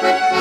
Música